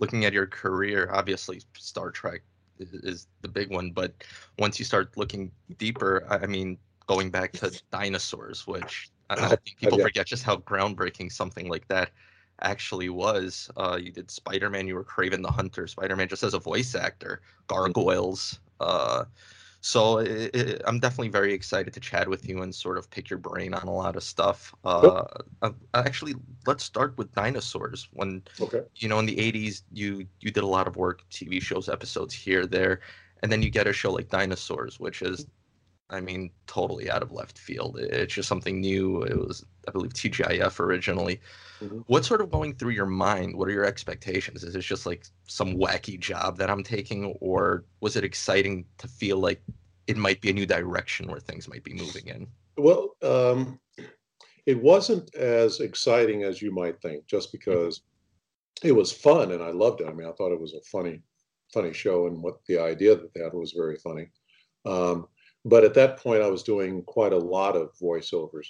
looking at your career, obviously Star Trek is, is the big one, but once you start looking deeper, I, mean, going back to dinosaurs, which I, I think people yeah. forget just how groundbreaking something like that actually was. Uh, you did Spider Man, you were Kraven the Hunter, Spider Man just as a voice actor, Gargoyles. Uh, so it, it, I'm definitely very excited to chat with you and sort of pick your brain on a lot of stuff. Uh, uh, actually, let's start with dinosaurs. When Okay. you know in the 80s, you you did a lot of work, TV shows, episodes here, there, and then you get a show like Dinosaurs, which is, I mean, totally out of left field. It's just something new. It was, I believe, TGIF originally. Mhm. What's sort of going through your mind? What are your expectations? Is it just like some wacky job that I'm taking, or was it exciting to feel like it might be a new direction where things might be moving in? Well, um, it wasn't as exciting as you might think, just because it was fun and I loved it. I mean, I thought it was a funny, funny show, and what the idea that they had was very funny. Um, but at that point, I was doing quite a lot of voiceovers,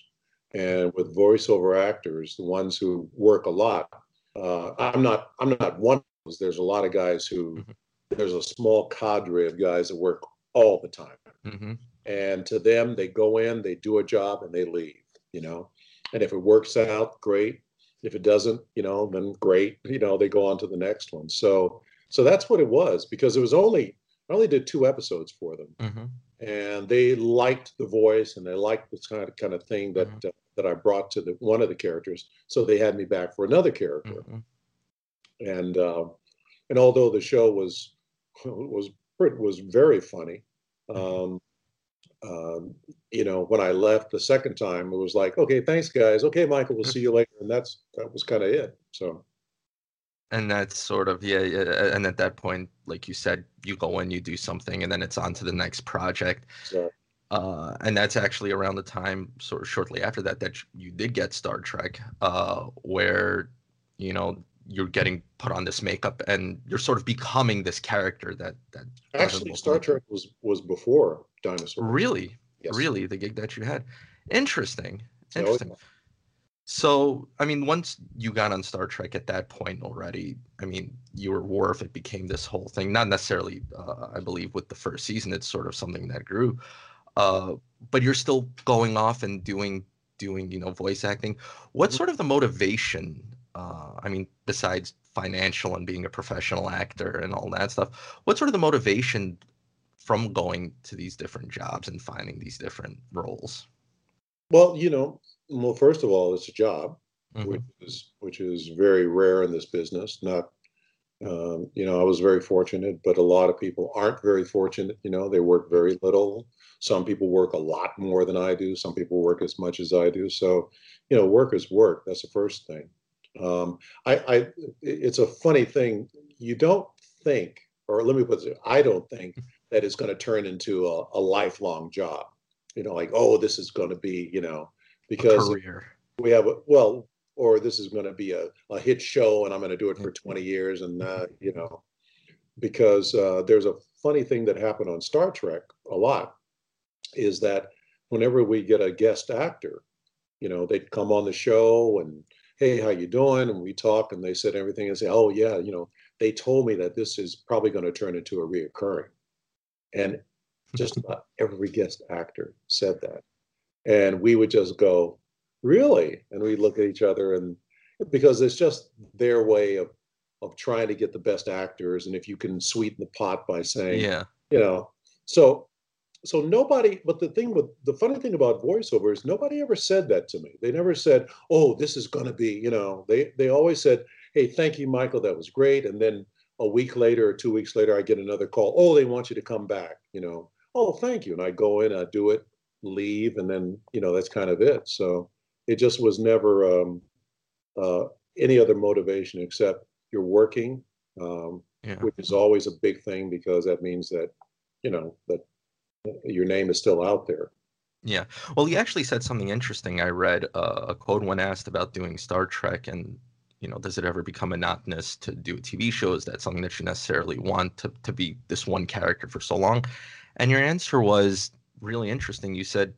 and with voiceover actors, the ones who work a lot. Uh, I'm not. I'm not one of those. There's a lot of guys who. Mhm. There's a small cadre of guys that work all the time hmm and to them they go in they do a job and they leave you know and if it works out great if it doesn't you know then great you know they go on to the next one so so that's what it was because it was only i only did two episodes for them hmm and they liked the voice and they liked this kind of kind of thing that uh, that i brought to the one of the characters so they had me back for another character. Hmm and um, and although the show was was was very funny, um, um, you know, when I left the second time, it was like, okay, thanks guys, okay, Michael, we'll see you later, and that's that was kind of it. So And that's sort of yeah, yeah. And at that point, like you said, you go in, you do something, and then it's on to the next project. so Uh, and that's actually around the time, sort of shortly after that, that you did get Star Trek, uh, where you know you're getting put on this makeup and you're sort of becoming this character that that actually, Star like. Trek was was before Dinosaur. Really, Yes. really, the gig that you had. Interesting, So, interesting. So, I mean, once you got on Star Trek at that point already, I mean, you were Worf. It became this whole thing. Not necessarily, uh, I believe, with the first season. It's sort of something that grew. Uh, but you're still going off and doing, doing, you know, voice acting. What's Mhm. sort of the motivation? Uh, I mean, besides financial and being a professional actor and all that stuff, what's sort of the motivation from going to these different jobs and finding these different roles? Well, you know, well, first of all, it's a job. Mhm. which is which is very rare in this business. Not, um, you know, I was very fortunate, but a lot of people aren't very fortunate. You know, they work very little. Some people work a lot more than I do. Some people work as much as I do. So, you know, work is work. That's the first thing. Um, I, I, it's a funny thing. You don't think, or let me put it, I don't think that it's going to turn into a, a lifelong job. You know, like, oh, this is going to be, you know, because career. we have a well or this is going to be a, a hit show and i'm going to do it for 20 years and uh, you know because uh, there's a funny thing that happened on star trek a lot is that whenever we get a guest actor you know they'd come on the show and hey how you doing? and we talk and they said everything and say oh yeah you know they told me that this is probably going to turn into a reoccurring. And just about every guest actor said that and we would just go really? And we'd look at each other and because it's just their way of of trying to get the best actors. And if you can sweeten the pot by saying Yeah. you know so so nobody but the thing with the funny thing about voiceover is nobody ever said that to me. They never said oh this is going to be you know. They they always said hey thank you michael. That was great. And then a week later or two weeks later i get another call. Oh they want you to come back you know. Oh thank you. And i go in i do it leave and then you know that's kind of it so it just was never um, uh, any other motivation except you're working um, Yeah. which is always a big thing because that means that you know that your name is still out there Yeah. Well, he actually said something interesting. I read uh, a quote when asked about doing Star Trek and, you know, does it ever become monotonous to do a TV show? Is that something that you necessarily want to, to be this one character for so long? And your answer was really interesting. You said,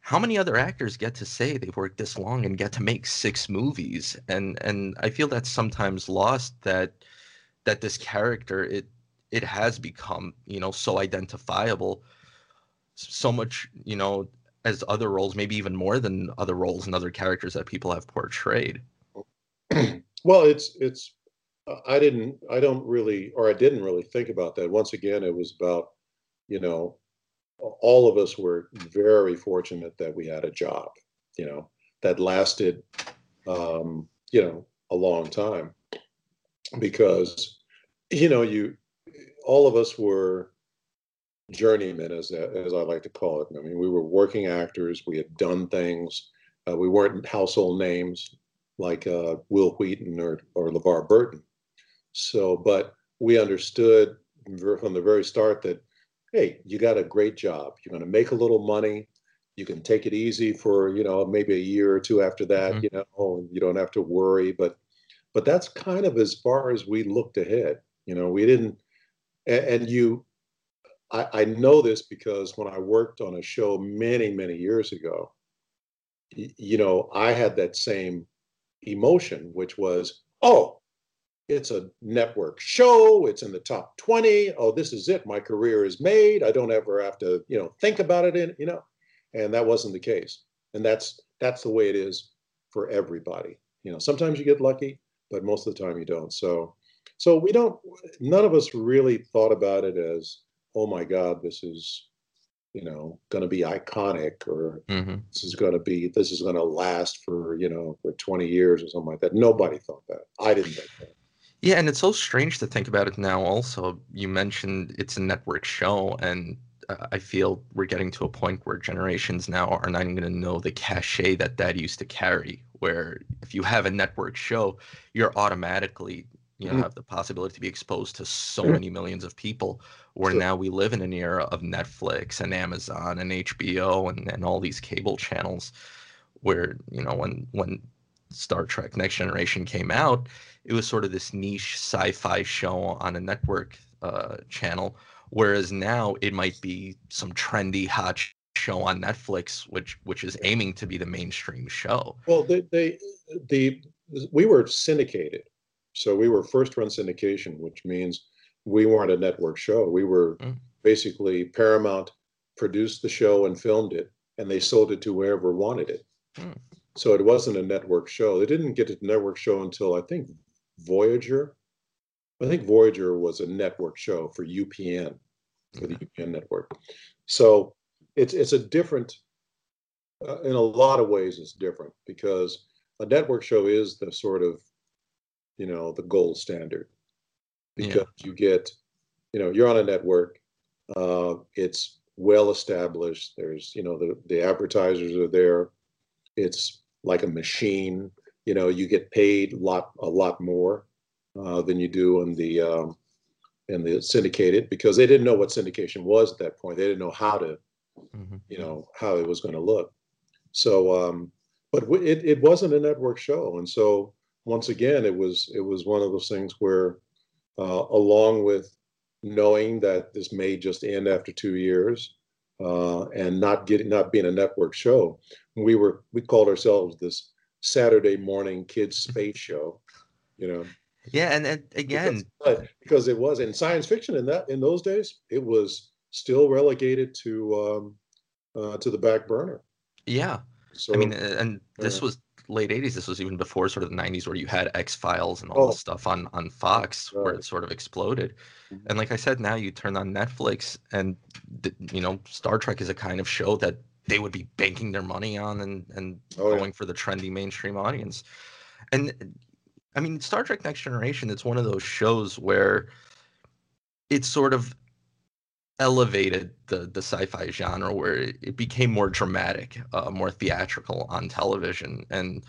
how many other actors get to say they've worked this long and get to make six movies? And and I feel that's sometimes lost that that this character it it has become you know so identifiable so much you know as other roles maybe even more than other roles and other characters that people have portrayed well it's it's uh, i didn't i don't really or i didn't really think about that once again it was about you know all of us were very fortunate that we had a job you know that lasted um you know a long time because you know you all of us were journeymen as as I like to call it. I mean, we were working actors. We had done things. Uh, we weren't household names like uh, Wil Wheaton or or LeVar Burton. So, but we understood from the very start that hey, you got a great job. You're going to make a little money. You can take it easy for you know maybe a year or two after that. Mm-hmm. You know, you don't have to worry. But but that's kind of as far as we looked ahead. You know, we didn't and, and you I, I, know this because when I worked on a show many, many years ago, you know, I had that same emotion, which was, oh, it's a network show. It's in the top 20. Oh, this is it. My career is made. I don't ever have to, you know, think about it in, you know. And that wasn't the case. And that's that's the way it is for everybody. You know, sometimes you get lucky, but most of the time you don't. So so we don't, none of us really thought about it as, oh my God, this is, you know, going to be iconic or mm-hmm. this is going to be, this is going to last for, you know, for 20 years or something like that. Nobody thought that. I didn't think that. Yeah, and it's so strange to think about it now. Also, you mentioned it's a network show, and uh, I feel we're getting to a point where generations now are not even going to know the cachet that that used to carry. Where if you have a network show, you're automatically you know mm-hmm. have the possibility to be exposed to so mm-hmm. many millions of people where sure. now we live in an era of netflix and amazon and hbo and, and all these cable channels where you know when when star trek next generation came out it was sort of this niche sci-fi show on a network uh, channel whereas now it might be some trendy hot show on netflix which which is aiming to be the mainstream show well they, they the we were syndicated so we were first run syndication, which means we weren't a network show. We were mm. basically Paramount produced the show and filmed it, and they sold it to whoever wanted it. Mm. So it wasn't a network show. They didn't get a network show until I think Voyager. I think Voyager was a network show for UPN, for the mm-hmm. UPN network. So it's it's a different. Uh, in a lot of ways, it's different because a network show is the sort of you know the gold standard because yeah. you get you know you're on a network uh, it's well established there's you know the the advertisers are there it's like a machine you know you get paid a lot a lot more uh, than you do in the um, in the syndicated because they didn't know what syndication was at that point. They didn't know how to mm-hmm. you know how it was going to look. So um but it, it wasn't a network show. And so once again, it was it was one of those things where, uh, along with knowing that this may just end after two years, uh, and not getting not being a network show, we were we called ourselves this Saturday morning kids space show, you know. Yeah, and, and again, because, because, it was in science fiction in that in those days, it was still relegated to um, uh, to the back burner. Yeah, so, I mean, and this was late 80s this was even before sort of the 90s where you had x files and all oh. this stuff on on fox right. where it sort of exploded mm-hmm. and like i said now you turn on netflix and you know star trek is a kind of show that they would be banking their money on and and oh, going yeah. for the trendy mainstream audience and i mean star trek next generation it's one of those shows where it's sort of elevated the the sci-fi genre where it, it became more dramatic, uh, more theatrical on television. And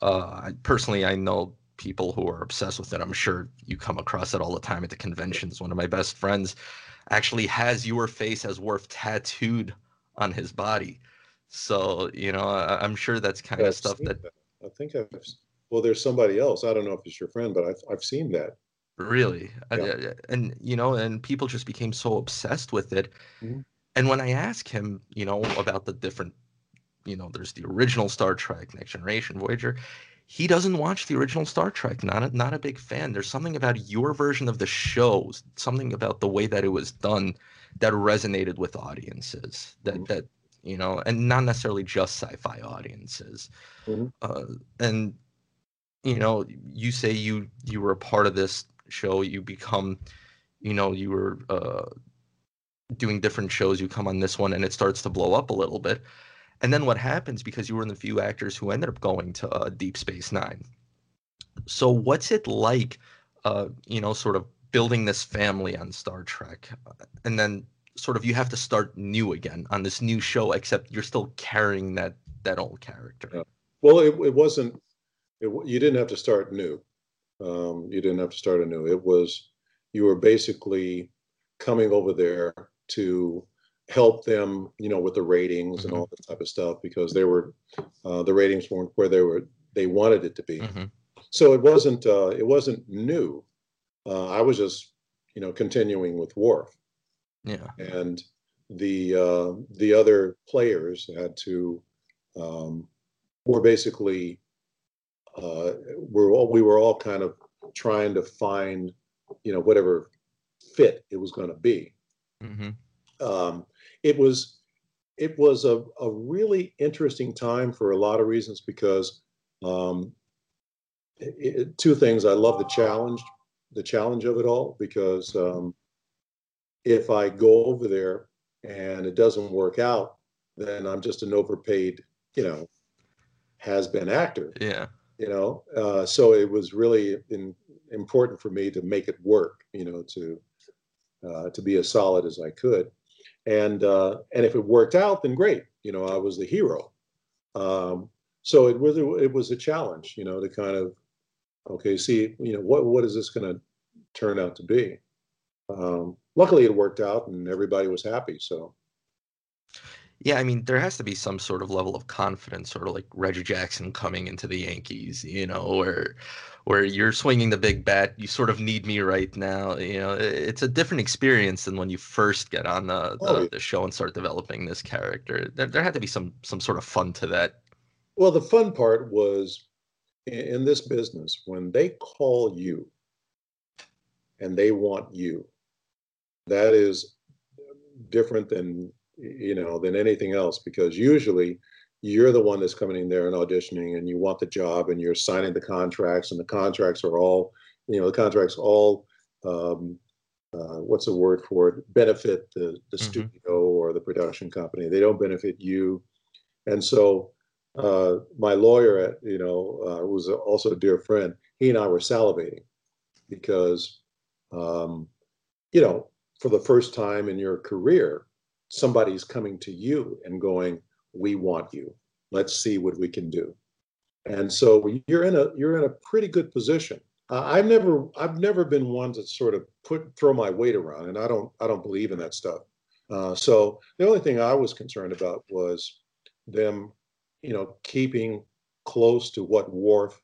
uh, personally, I know people who are obsessed with it. I'm sure you come across it all the time at the conventions. One of my best friends actually has your face as Worf tattooed on his body. So you know, I, am sure that's kind yeah, of stuff that, that, I think I've. Well, there's somebody else. I don't know if it's your friend, but I've I've seen that. Really, yeah. and you know, and people just became so obsessed with it. Mm-hmm. And when I ask him, you know, about the different, you know, there's the original Star Trek, Next Generation, Voyager, he doesn't watch the original Star Trek. Not a, not a big fan. There's something about your version of the show, something about the way that it was done, that resonated with audiences. That mm-hmm. that you know, and not necessarily just sci-fi audiences. Mm-hmm. Uh, and you know, you say you you were a part of this show. You become, you know, you were uh, doing different shows. You come on this one, and it starts to blow up a little bit and then what happens because you were in the few actors who ended up going to uh, Deep Space Nine. So what's it like, uh, you know, sort of building this family on Star Trek, and then sort of you have to start new again on this new show, except you're still carrying that that old character. Yeah. Well, it, it wasn't. It, you didn't have to start new. Um, you didn't have to start anew. It was you were basically coming over there to help them, you know, with the ratings mm-hmm. and all that type of stuff because they were uh, the ratings weren't where they were they wanted it to be. Mm-hmm. So it wasn't uh, it wasn't new. Uh, I was just you know continuing with Worf. Yeah. And the uh, the other players had to um, were basically uh, we're all we were all kind of trying to find you know whatever fit it was going to be. Mm-hmm. Um, it was it was a, a really interesting time for a lot of reasons because um, it, two things i love the challenge the challenge of it all because um, if i go over there and it doesn't work out then i'm just an overpaid you know has been actor yeah you know uh, so it was really in, important for me to make it work you know to uh, to be as solid as i could and uh, and if it worked out, then great. You know, I was the hero. Um, so it was it was a challenge, you know, to kind of okay, see, you know, what what is this going to turn out to be? Um, luckily, it worked out, and everybody was happy. So yeah, I mean, there has to be some sort of level of confidence, sort of like Reggie Jackson coming into the Yankees, you know, where where you're swinging the big bat, you sort of need me right now. You know, it's a different experience than when you first get on the the, oh, the show and start developing this character. There, there had to be some some sort of fun to that. Well, the fun part was in this business when they call you and they want you. That is different than you know, than anything else because usually you're the one that's coming in there and auditioning and you want the job and you're signing the contracts and the contracts are all, you know, the contracts all, um, uh, what's the word for it, benefit the, the mm-hmm. studio or the production company. They don't benefit you. And so uh, my lawyer, at, you know, uh, was also a dear friend, he and I were salivating because, um, you know, for the first time in your career, somebody's coming to you and going, "We want you. Let's see what we can do." And so you're in a you're in a pretty good position. Uh, I've never I've never been one to sort of put throw my weight around, and I don't I don't believe in that stuff. Uh, so the only thing I was concerned about was them, you know, keeping close to what Worf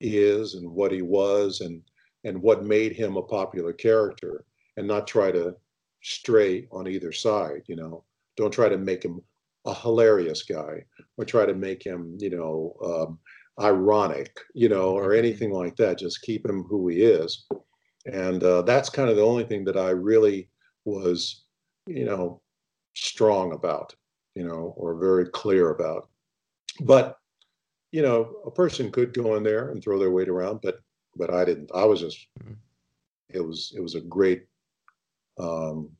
is and what he was and and what made him a popular character, and not try to stray on either side. You know, don't try to make him a hilarious guy or try to make him, you know, um, ironic, you know, or anything like that. Just keep him who he is. And uh, that's kind of the only thing that I really was, you know, strong about, you know, or very clear about. But, you know, a person could go in there and throw their weight around, but but I didn't. I was just mm-hmm. it was it was a great um,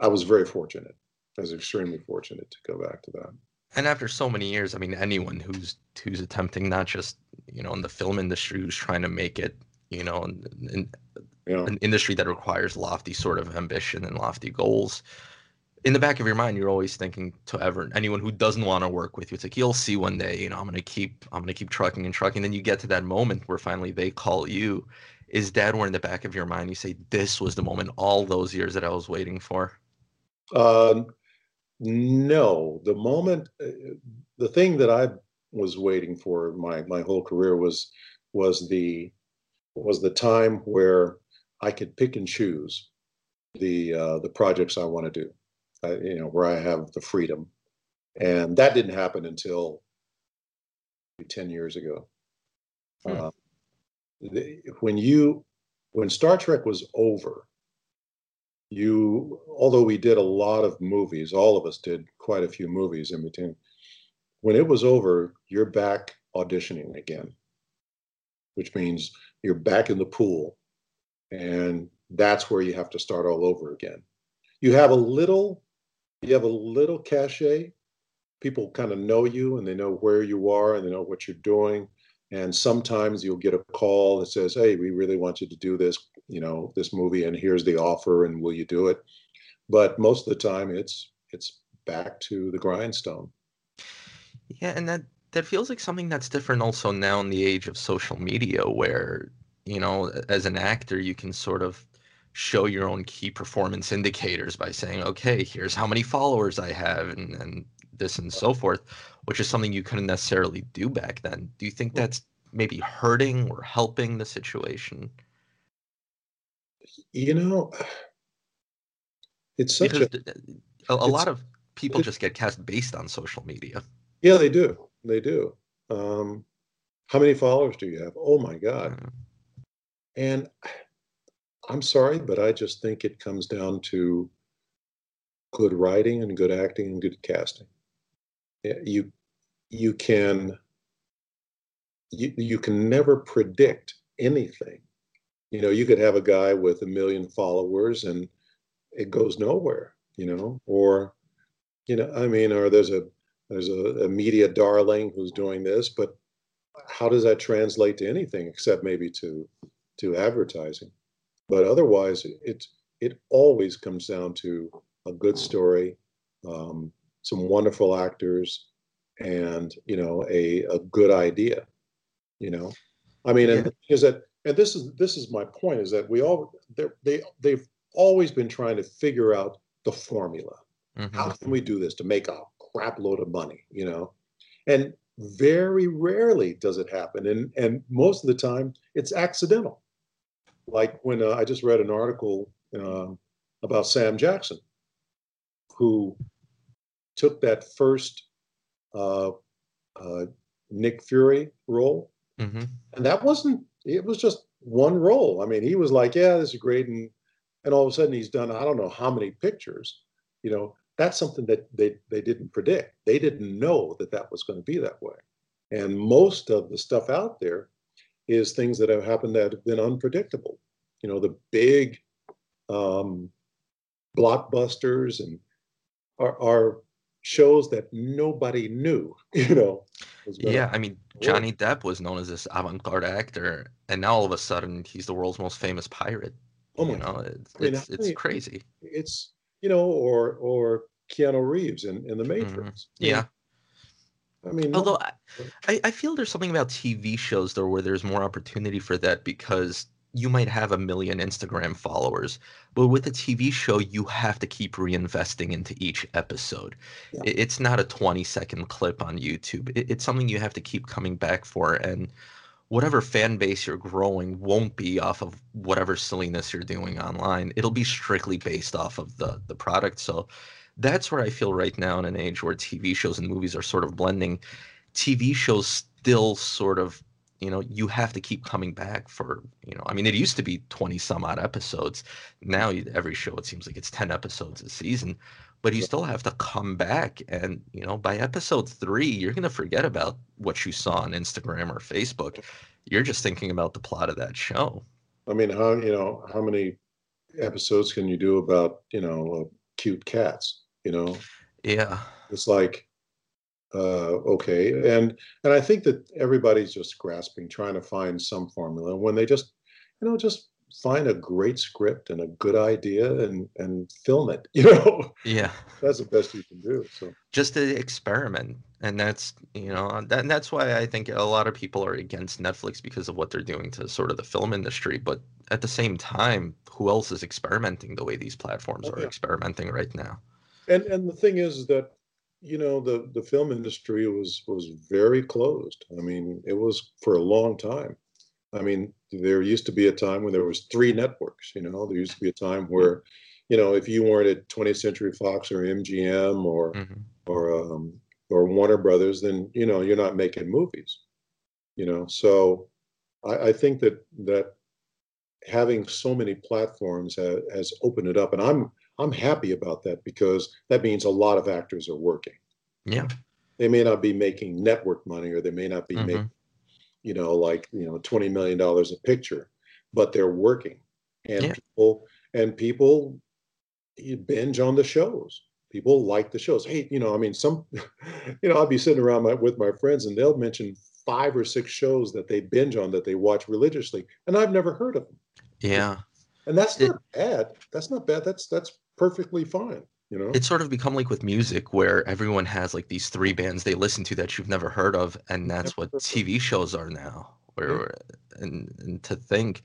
I was very fortunate. I was extremely fortunate to go back to that. And after so many years, I mean, anyone who's who's attempting not just you know in the film industry who's trying to make it, you know, in, in yeah. an industry that requires lofty sort of ambition and lofty goals. In the back of your mind, you're always thinking to ever anyone who doesn't want to work with you. It's like you'll see one day, you know, I'm gonna keep I'm gonna keep trucking and trucking. Then you get to that moment where finally they call you is that where in the back of your mind you say this was the moment all those years that I was waiting for? Um, no, the moment, uh, the thing that I was waiting for my my whole career was was the was the time where I could pick and choose the uh, the projects I want to do, uh, you know, where I have the freedom, and that didn't happen until ten years ago. Hmm. Uh, the, when you when Star Trek was over, you although we did a lot of movies, all of us did quite a few movies in between. When it was over, you're back auditioning again, which means you're back in the pool, and that's where you have to start all over again. You have a little, you have a little cachet. People kind of know you and they know where you are and they know what you're doing. And sometimes you'll get a call that says, "Hey, we really want you to do this, you know, this movie, and here's the offer, and will you do it?" But most of the time, it's it's back to the grindstone. Yeah, and that that feels like something that's different also now in the age of social media, where you know, as an actor, you can sort of show your own key performance indicators by saying, okay, here's how many followers I have, and, and this and so forth, which is something you couldn't necessarily do back then. Do you think that's maybe hurting or helping the situation? You know, it's such because a, a, a lot of people just get cast based on social media. Yeah, they do. They do. Um, how many followers do you have? Oh my God. Mm. And I'm sorry, but I just think it comes down to good writing and good acting and good casting. You you can you, you can never predict anything. You know, you could have a guy with a million followers and it goes nowhere, you know, or you know, I mean, or there's a there's a, a media darling who's doing this, but how does that translate to anything except maybe to to advertising? But otherwise, it it always comes down to a good story, um, some wonderful actors, and you know a a good idea. You know, I mean, yeah. is that and this is this is my point is that we all they they've always been trying to figure out the formula. Mm-hmm. How can we do this to make a crap load of money? You know, and very rarely does it happen, and and most of the time it's accidental like when uh, I just read an article uh, about Sam Jackson, who took that first uh, uh Nick Fury role, mm-hmm. and that wasn't. It was just one role. I mean, he was like, "Yeah, this is great," and and all of a sudden he's done I don't know how many pictures. You know, that's something that they they didn't predict. They didn't know that that was going to be that way, and most of the stuff out there is things that have happened that have been unpredictable. You know, the big um, blockbusters and are, are shows that nobody knew. You know. Yeah, I mean, Johnny Depp was known as this avant-garde actor, and now all of a sudden he's the world's most famous pirate. Oh my! You know, it's I mean, it's, it's crazy. It's you know, or or Keanu Reeves in, in the mm-hmm. Matrix. Mm-hmm. Yeah. I mean, although I, I feel there's something about TV shows though where there's more opportunity for that because you might have a million Instagram followers, but with a TV show, you have to keep reinvesting into each episode. Yeah. It's not a 20 second clip on YouTube. It's something you have to keep coming back for. And whatever fan base you're growing won't be off of whatever silliness you're doing online. It'll be strictly based off of the, the product. So that's where I feel right now in an age where TV shows and movies are sort of blending. TV shows still sort of you know you have to keep coming back for you know i mean it used to be 20 some odd episodes. Now every show it seems like it's 10 episodes a season but you still have to come back and you know by episode three you're going to forget about what you saw on instagram or facebook. You're just thinking about the plot of that show. I mean how you know how many episodes can you do about you know uh, cute cats you know yeah it's like uh, okay. And and I think that everybody's just grasping, trying to find some formula. When they just, you know, just find a great script and a good idea and and film it. You know. Yeah. That's the best you can do. So just to experiment, and that's you know that and that's why I think a lot of people are against Netflix because of what they're doing to sort of the film industry. But at the same time, who else is experimenting the way these platforms oh, are experimenting right now? And and the thing is that you know the the film industry was was very closed. I mean it was for a long time. I mean there used to be a time when there was three networks you know? There used to be a time where you know if you weren't at 20th century fox or mgm or mm-hmm. or um, or warner brothers then you know you're not making movies you know? So I, I think that that having so many platforms has, has opened it up, and I'm I'm happy about that because that means a lot of actors are working. Yeah, they may not be making network money, or they may not be mm-hmm. making, you know, like you know, twenty million dollars a picture, but they're working, and yeah. people and people binge on the shows. People like the shows. Hey, you know, I mean, some, you know, I'll be sitting around my, with my friends, and they'll mention five or six shows that they binge on that they watch religiously, and I've never heard of them. Yeah, and that's not it, bad. That's not bad. That's that's perfectly fine. You know, it's sort of become like with music, where everyone has like these three bands they listen to that you've never heard of, and that's what TV shows are now. Where and and to think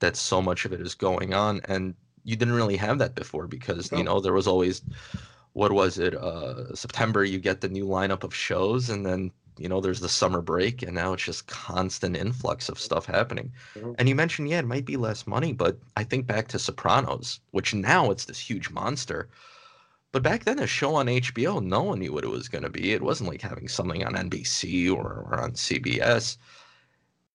that so much of it is going on, and you didn't really have that before because no. you know there was always what was it uh september you get the new lineup of shows and then you know there's the summer break and now it's just constant influx of stuff happening. Mm-hmm. and you mentioned yeah it might be less money but i think back to sopranos which now it's this huge monster. But back then a show on hbo no one knew what it was going to be. It wasn't like having something on nbc or, or on cbs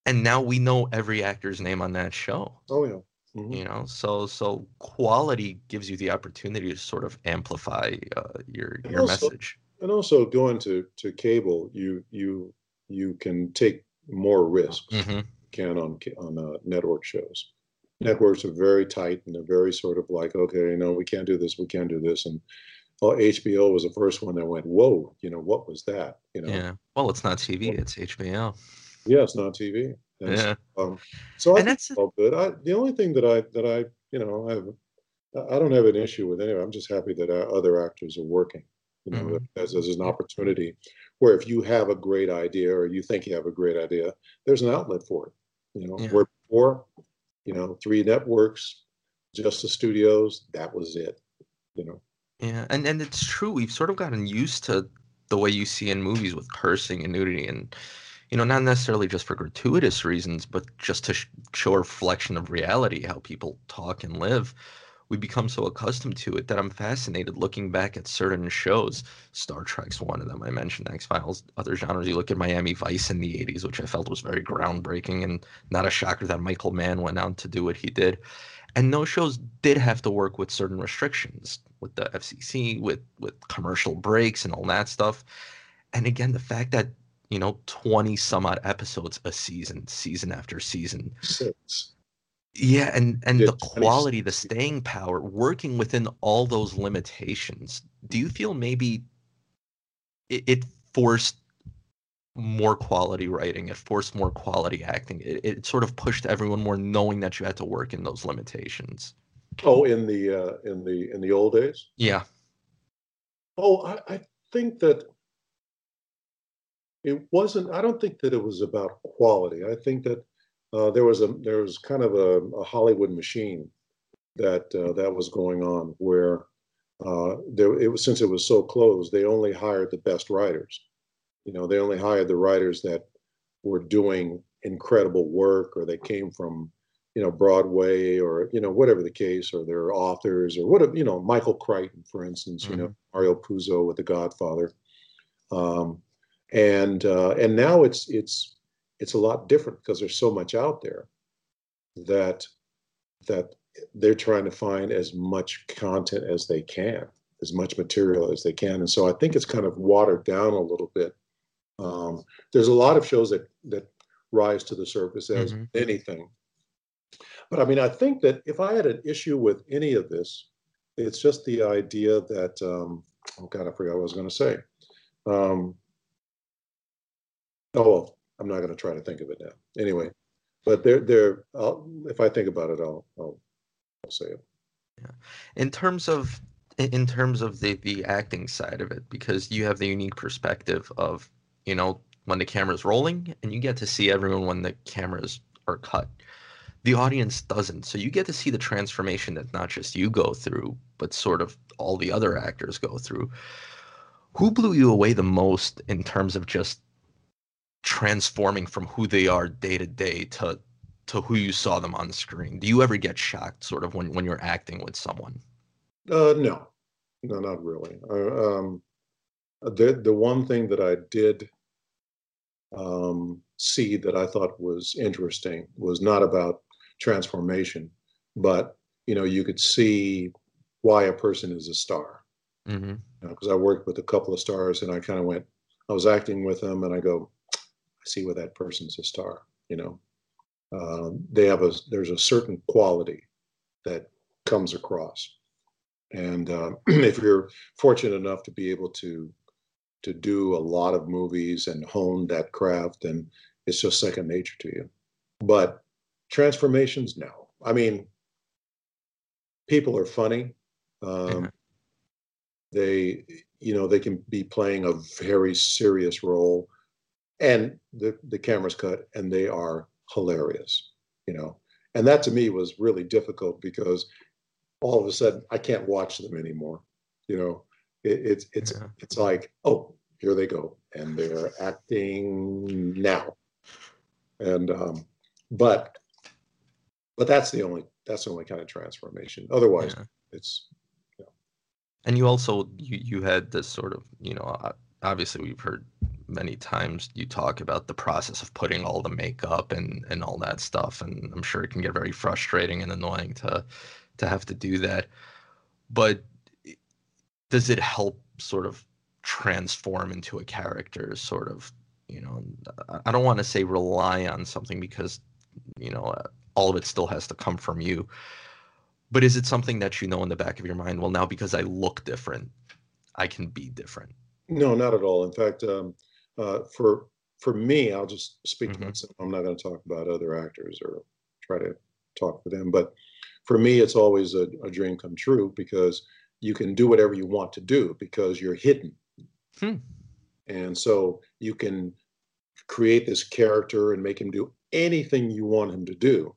and now we know every actor's name on that show oh yeah. Mm-hmm. you know? So so quality gives you the opportunity to sort of amplify uh, your your also, message and also going to to cable you you you can take more risks mm-hmm. can on on uh, network shows networks are very tight and they're very sort of like okay you know we can't do this we can't do this and well, HBO was the first one that went, "Whoa!" You know what was that? You know. Yeah. Well, it's not TV; it's HBO. Yeah, it's not TV. And yeah. Um, so I and think it's all good. I, the only thing that I that I you know I have I don't have an issue with anyway. I'm just happy that uh, other actors are working. You know, mm-hmm. as, as an opportunity where if you have a great idea or you think you have a great idea, there's an outlet for it. You know, yeah. where before, you know, three networks, just the studios, that was it. You know. Yeah, and and it's true. We've sort of gotten used to the way you see in movies with cursing and nudity and you know, not necessarily just for gratuitous reasons, but just to sh- show a reflection of reality, how people talk and live. We become so accustomed to it that I'm fascinated looking back at certain shows. Star Trek's one of them. I mentioned X Files, other genres. You look at Miami Vice in the 80s, which I felt was very groundbreaking and not a shocker that Michael Mann went on to do what he did. And those shows did have to work with certain restrictions with the FCC, with, with commercial breaks and all that stuff. And again, the fact that you know, 20 some odd episodes a season, season after season. Six. Yeah, and and the quality, the staying power, working within all those limitations. Do you feel maybe it, it forced more quality writing? It forced more quality acting. It, it sort of pushed everyone more knowing that you had to work in those limitations. Oh, in the uh, in the in the old days. Yeah. Oh, I, I think that it wasn't. I don't think that it was about quality. I think that uh, there was a there was kind of a, a Hollywood machine that uh, that was going on where uh, there it was since it was so closed. They only hired the best writers. You know, they only hired the writers that were doing incredible work, or they came from you know Broadway, or you know whatever the case, or they're authors, or what you know Michael Crichton, for instance. Mm-hmm. You know mm-hmm. Mario Puzo with The Godfather. Um, and uh, and now it's it's it's a lot different because there's so much out there that that they're trying to find as much content as they can as much material as they can. And so i think it's kind of watered down a little bit. Um, there's a lot of shows that that rise to the surface as mm-hmm. anything. But i mean i think that if i had an issue with any of this it's just the idea that um, oh god i forgot what i was going to say. Um, Oh, well, I'm not going to try to think of it now. Anyway, but there, there. if I think about it, I'll, I'll, I'll say it. Yeah. In terms of, in terms of the the acting side of it, because you have the unique perspective of, you know, when the camera's rolling, and you get to see everyone when the cameras are cut. The audience doesn't, so you get to see the transformation that not just you go through, but sort of all the other actors go through. Who blew you away the most in terms of just transforming from who they are day to day to to who you saw them on screen. Do you ever get shocked, sort of, when when you're acting with someone? Uh, no, no, not really. Uh, um, the the one thing that I did um, see that I thought was interesting was not about transformation, but you know you could see why a person is a star. Because mm-hmm. you know, I worked with a couple of stars, and I kind of went. I was acting with them, and I go, see where that person's a star. You know, um, they have a there's a certain quality that comes across, and uh, if you're fortunate enough to be able to to do a lot of movies and hone that craft, and it's just second nature to you. But transformations, no. I mean, people are funny. Um, They, you know, they can be playing a very serious role, and the the camera's cut, and they are hilarious. You know, and that to me was really difficult because all of a sudden I can't watch them anymore. You know, it, it's it's yeah. it's like oh here they go and they're acting now, and um, but but that's the only that's the only kind of transformation. Otherwise, yeah. it's. You know. And you also you you had this sort of you know obviously we've heard many times you talk about the process of putting all the makeup and and all that stuff and i'm sure it can get very frustrating and annoying to to have to do that. But does it help sort of transform into a character sort of you know i don't want to say rely on something because you know all of it still has to come from you but is it something that you know in the back of your mind well now because i look different i can be different no not at all in fact um, uh, for for me i'll just speak mm-hmm. to myself i'm not going to talk about other actors or try to talk for them but for me, it's always a, a, dream come true because you can do whatever you want to do because you're hidden. Hmm. And so you can create this character and make him do anything you want him to do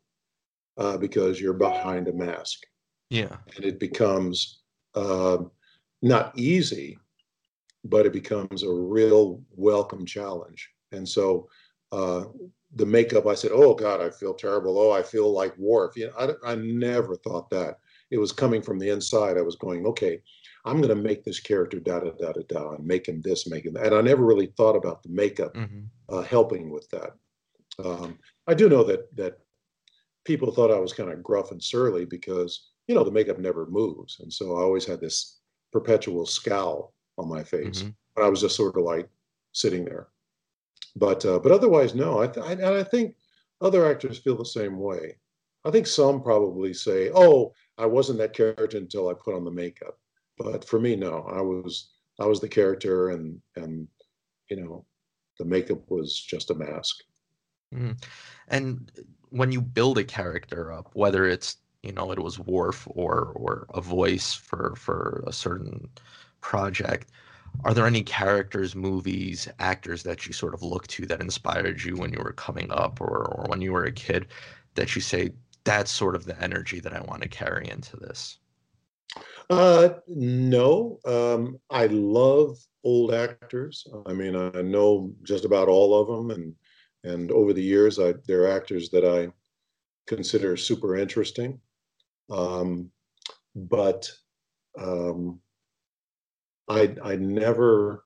uh, because you're behind a mask. Yeah. And it becomes uh, not easy, but it becomes a real welcome challenge. And so uh, the makeup, I said, "Oh God, I feel terrible. Oh, I feel like Worf." You know, I, I never thought that. It was coming from the inside. I was going, "Okay, I'm going to make this character da da da da da, and make him this, make him that." And I never really thought about the makeup mm-hmm. uh, helping with that. Um, I do know that that people thought I was kind of gruff and surly because you know the makeup never moves, and so I always had this perpetual scowl on my face. Mm-hmm. I was just sort of like sitting there. But uh, but otherwise, no. I, th- I and I think other actors feel the same way. I think some probably say, "Oh, I wasn't that character until I put on the makeup." But for me, no. I was I was the character, and and you know, the makeup was just a mask. Mm. And when you build a character up, whether it's you know it was Worf or or a voice for for a certain project, are there any characters, movies, actors that you sort of look to that inspired you when you were coming up or, or when you were a kid that you say that's sort of the energy that I want to carry into this? Uh, no, um, I love old actors. I mean, I know just about all of them, and and over the years, I there are actors that I consider super interesting. Um, but um, I I never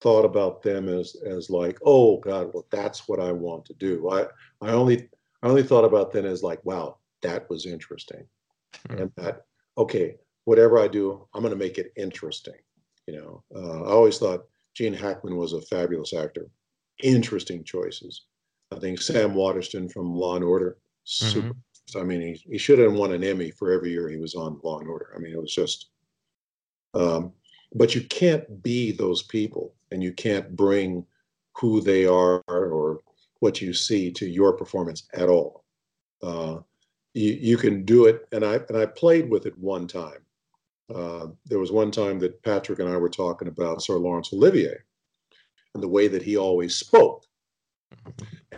thought about them as as like, oh God, well that's what I want to do. I I only I only thought about them as like, wow, that was interesting, mm-hmm. and that okay, whatever I do, I'm going to make it interesting. You know, uh, I always thought Gene Hackman was a fabulous actor. Interesting choices. I think Sam Waterston from Law and Order, super. Mm-hmm. I mean, he, he should have won an Emmy for every year he was on Law and Order. I mean, it was just um, but you can't be those people and you can't bring who they are or what you see to your performance at all. Uh, you, you, can do it, and I and I played with it one time. Uh, there was one time that Patrick and I were talking about Sir Laurence Olivier and the way that he always spoke.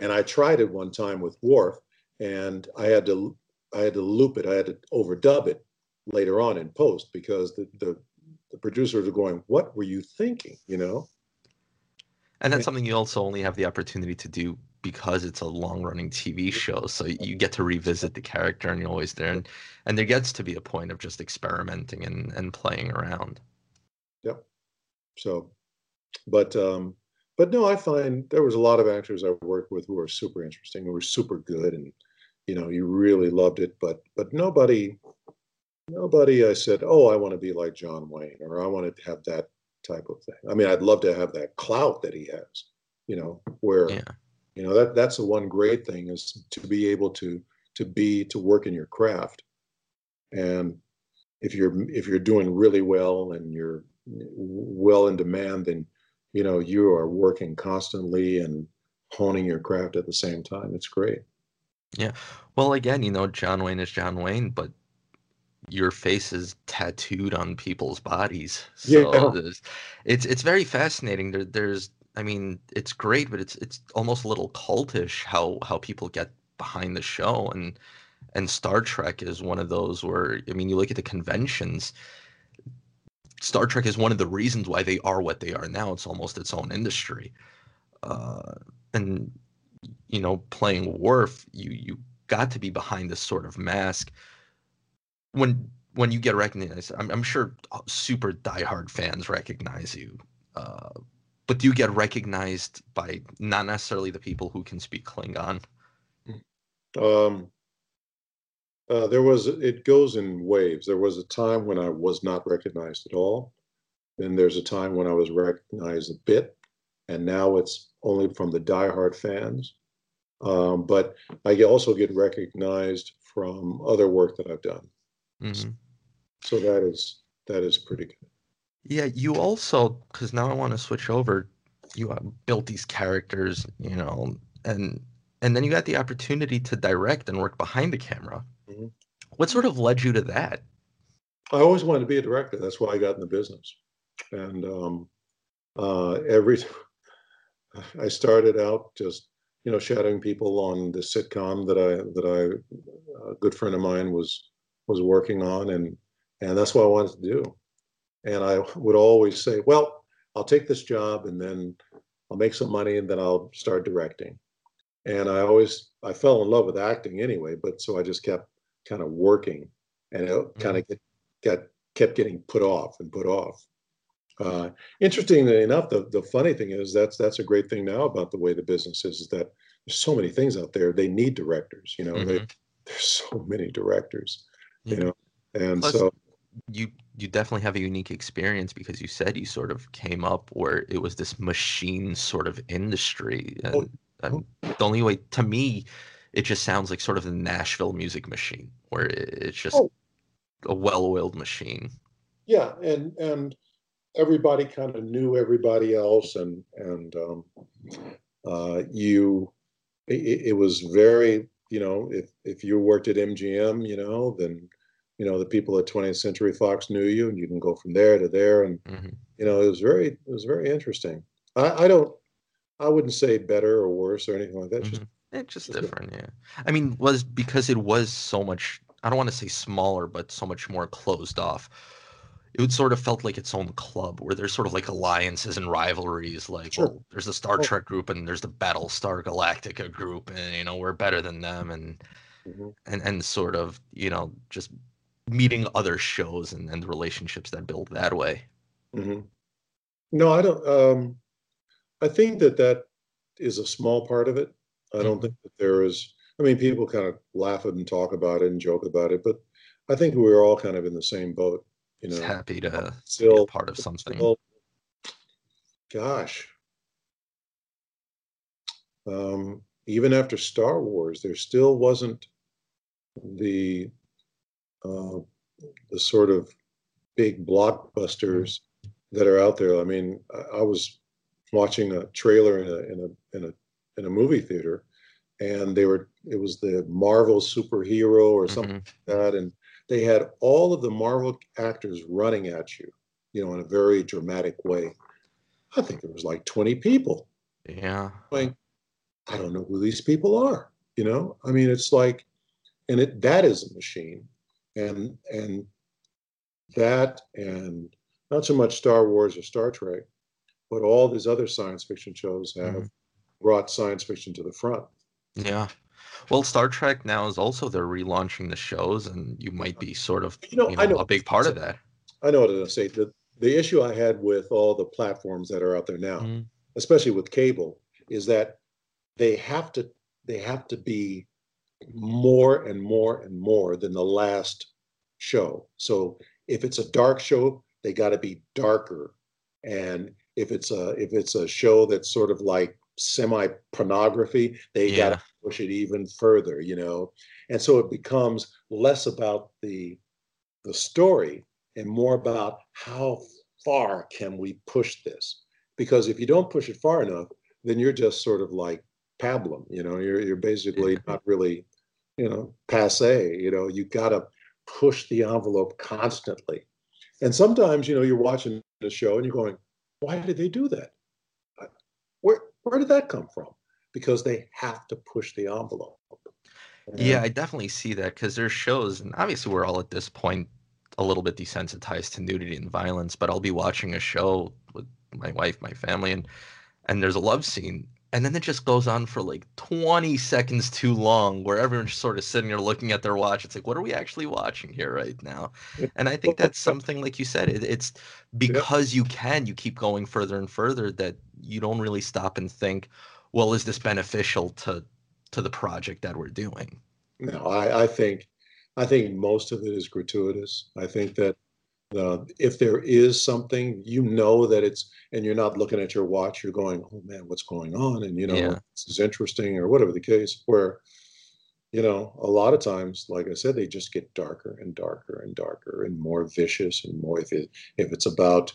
And I tried it one time with Worf, and I had to I had to loop it. I had to overdub it later on in post because the the the producers are going, "What were you thinking?" You know. And that's something you also only have the opportunity to do because it's a long-running TV show. So you get to revisit the character, and you're always there. And and there gets to be a point of just experimenting and and playing around. Yep. So, but um, but no, I find there was a lot of actors I worked with who were super interesting, who were super good, and you know, you really loved it. But but nobody, nobody, I said, oh, I want to be like John Wayne, or I want to have that type of thing. I mean, I'd love to have that clout that he has, you know, where Yeah. you know that that's the one great thing is to be able to to be to work in your craft and if you're if you're doing really well and you're well in demand then you know you are working constantly and honing your craft at the same time it's great Yeah. Well, again, you know, John Wayne is John Wayne, but your face is tattooed on people's bodies. So Yeah. it's it's very fascinating. There, there's, I mean, it's great, but it's it's almost a little cultish how how people get behind the show, and and Star Trek is one of those where, I mean, you look at the conventions. Star Trek is one of the reasons why they are what they are now. It's almost its own industry, uh, and you know, playing Worf, you you got to be behind this sort of mask. When when you get recognized, I'm, I'm sure super diehard fans recognize you, uh, but do you get recognized by not necessarily the people who can speak Klingon? um uh, there was it goes in waves. There was a time when i was not recognized at all. Then there's a time when i was recognized a bit and now it's only from the diehard fans. Um, but i also get recognized from other work that i've done Mhm. so that is that is pretty good Yeah, you also because now I want to switch over. You uh, built these characters, you know, and and then you got the opportunity to direct and work behind the camera. Mhm. What sort of led you to that? i always wanted to be a director that's why i got in the business and um, uh, every i started out just you know shadowing people on the sitcom that i that i a good friend of mine was was working on and and that's what i wanted to do. And i would always say well i'll take this job and then i'll make some money and then i'll start directing. And i always i fell in love with acting anyway but so i just kept kind of working and it kind of get, got kept getting put off and put off. Uh, interestingly enough the, the funny thing is that's that's a great thing now about the way the business is, is that there's so many things out there. They need directors you know they, Mhm. there's so many directors you know and Plus, so you you definitely have a unique experience because you said you sort of came up where it was this machine sort of industry and Oh, the only way to me it just sounds like sort of the nashville music machine where it's just Oh. a well-oiled machine yeah and and everybody kind of knew everybody else and and um, uh, you it, it was very you know if if you worked at mgm you know then you know the people at 20th century fox knew you and you can go from there to there and Mhm. you know it was very it was very interesting i i don't i wouldn't say better or worse or anything like that just Mhm. It's just just- different, yeah. I mean, was because it was so much, I don't want to say smaller, but so much more closed off. It would sort of felt like its own club where there's sort of like alliances and rivalries. Like, Sure. well, there's the Star Oh. Trek group and there's the Battlestar Galactica group, and you know, we're better than them, and Mhm. and and sort of, you know, just meeting other shows and, and the relationships that build that way. hmm No, I don't. Um, I think that that is a small part of it. I don't Mhm. think that there is. I mean, people kind of laugh and talk about it and joke about it, but I think we're all kind of in the same boat. You Just know, happy to, to be a still, part of something. still gosh, um, even after Star Wars, there still wasn't the uh, the sort of big blockbusters that are out there. I mean, I, I was watching a trailer in a in a in a in a movie theater, and they were it was the Marvel superhero or something Mhm. like that, and they had all of the Marvel actors running at you, you know, in a very dramatic way. I think there was like twenty people. Yeah. Like, I don't know who these people are. You know, I mean, it's like, and it that is a machine, and and that and not so much Star Wars or Star Trek, but all these other science fiction shows have Mhm. brought science fiction to the front. Yeah. Well, Star Trek now is also they're relaunching the shows, and you might be sort of You know, you I know, know a big part of that. I know what I'm going to say. The the issue I had with all the platforms that are out there now, Mhm. especially with cable, is that they have to they have to be more and more and more than the last show. So if it's a dark show, they got to be darker. And if it's a if it's a show that's sort of like semi pornography, they Yeah. got to push it even further, you know. And so it becomes less about the the story and more about how far can we push this? Because if you don't push it far enough, then you're just sort of like pablum, you know, you're you're basically not really, you know, passe, you know, you got to push the envelope constantly. And sometimes, you know, you're watching the show and you're going, why did they do that? Uh, Where where did that come from? Because they have to push the envelope. Yeah, I definitely see that because there's shows, and obviously we're all at this point a little bit desensitized to nudity and violence. But I'll be watching a show with my wife, my family, and and there's a love scene, and then it just goes on for like 20 seconds too long, where everyone's sort of sitting there looking at their watch. It's like, what are we actually watching here right now? And I think that's something, like you said, it, it's because you can, you keep going further and further that you don't really stop and think, well, is this beneficial to to the project that we're doing? No, I, I think I think most of it is gratuitous. I think that uh, if there is something, you know that it's, and you're not looking at your watch, you're going, "Oh man, what's going on?" And you know, Yeah. this is interesting, or whatever the case. Where, you know, a lot of times, like I said, they just get darker and darker and darker and more vicious and more. If it if it's about